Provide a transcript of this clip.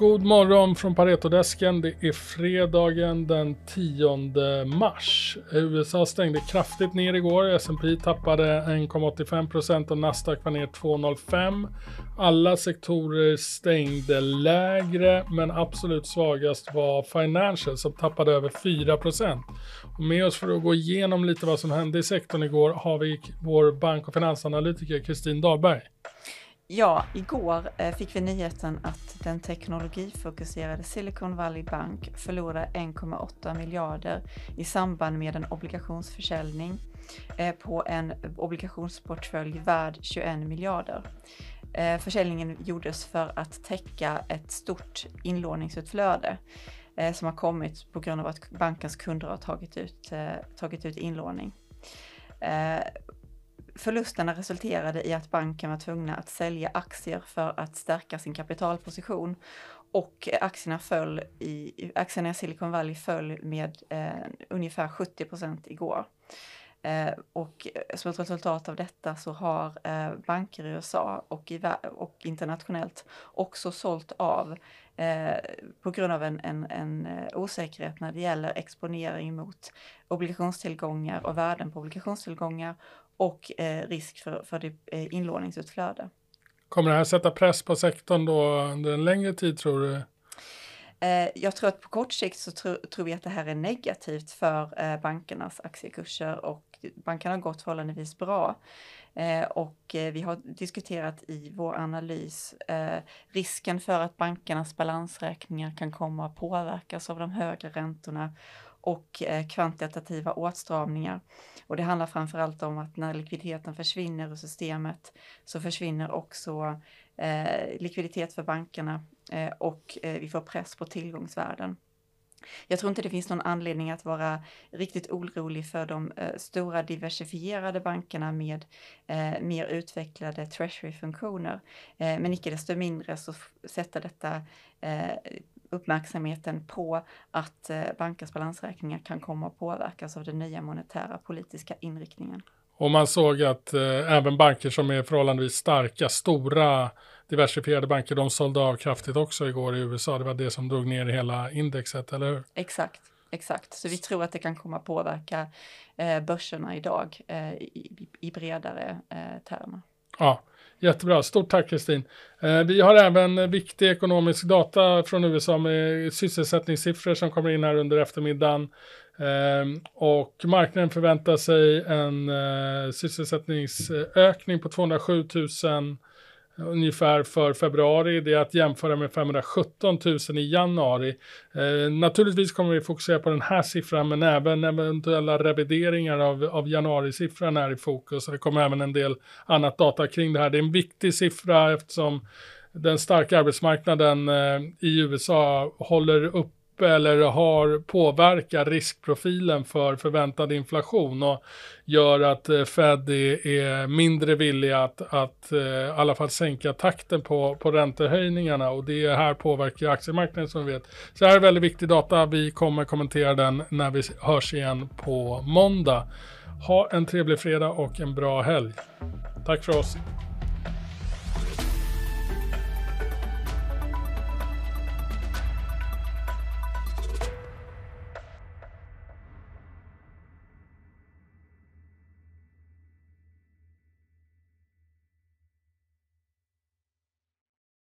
God morgon från Paretodesken. Det är fredagen den 10 mars. USA stängde kraftigt ner igår. S&P tappade 1,85% och Nasdaq var ner 2,05. Alla sektorer stängde lägre, men absolut svagast var Financial som tappade över 4%. Och med oss för att gå igenom lite vad som hände i sektorn igår har vi vår bank och finansanalytiker Kristin Dahlberg. Ja, igår eh, fick vi nyheten att den teknologifokuserade Silicon Valley Bank förlorade 1,8 miljarder i samband med en obligationsförsäljning eh, på en obligationsportfölj värd 21 miljarder. Eh, försäljningen gjordes för att täcka ett stort inlåningsutflöde som har kommit på grund av att bankens kunder har tagit ut, tagit ut inlåning. Förlusterna resulterade i att banken var tvungna att sälja aktier för att stärka sin kapitalposition och aktierna föll i, aktierna i Silicon Valley föll med eh, ungefär 70 procent igår. Eh, och som ett resultat av detta så har eh, banker i USA och, i, och internationellt också sålt av eh, på grund av en, en, en, eh, osäkerhet när det gäller exponering mot obligationstillgångar och värden på obligationstillgångar och eh, risk för, för det, eh, inlåningsutflöde. Kommer det här sätta press på sektorn då under en längre tid tror du? Eh, jag tror att på kort sikt så tro, tror vi att det här är negativt för eh, bankernas aktiekurser och bankerna har gått förhållandevis bra. Eh, och vi har diskuterat i vår analys risken för att bankernas balansräkningar kan komma att påverkas av de högre räntorna och eh, kvantitativa åtstramningar. Och det handlar framförallt om att när likviditeten försvinner ur systemet så försvinner också eh, likviditet för bankerna eh, och eh, vi får press på tillgångsvärden. Jag tror inte det finns någon anledning att vara riktigt orolig för de eh, stora diversifierade bankerna med eh, mer utvecklade treasury-funktioner. Eh, men icke desto mindre så sätter detta eh, uppmärksamheten på att eh, bankers balansräkningar kan komma att påverkas av den nya monetära politiska inriktningen. Och man såg att eh, även banker som är förhållandevis starka, stora diversifierade banker, de sålde av kraftigt också igår i USA. Det var det som drog ner hela indexet, eller hur? Exakt, exakt. Så vi tror att det kan komma påverka eh, börserna idag eh, i, i, bredare eh, termer. Ja, Jättebra, stort tack Kristin. Eh, vi har även viktig ekonomisk data från USA med sysselsättningssiffror som kommer in här under eftermiddagen. Eh, och marknaden förväntar sig en eh, sysselsättningsökning på 207 000 ungefär för februari. Det är att jämföra med 517 000 i januari. Eh, naturligtvis kommer vi fokusera på den här siffran men även eventuella revideringar av, av januarisiffran är i fokus. Det kommer även en del annat data kring det här. Det är en viktig siffra eftersom den starka arbetsmarknaden eh, i USA håller upp eller har påverkar riskprofilen för förväntad inflation och gör att eh, Fed är, mindre villiga att, att eh, i alla fall sänka takten på, på räntehöjningarna och det här påverkar aktiemarknaden som vi vet. Så det här är väldigt viktig data. Vi kommer kommentera den när vi hörs igen på måndag. Ha en trevlig fredag och en bra helg. Tack för oss.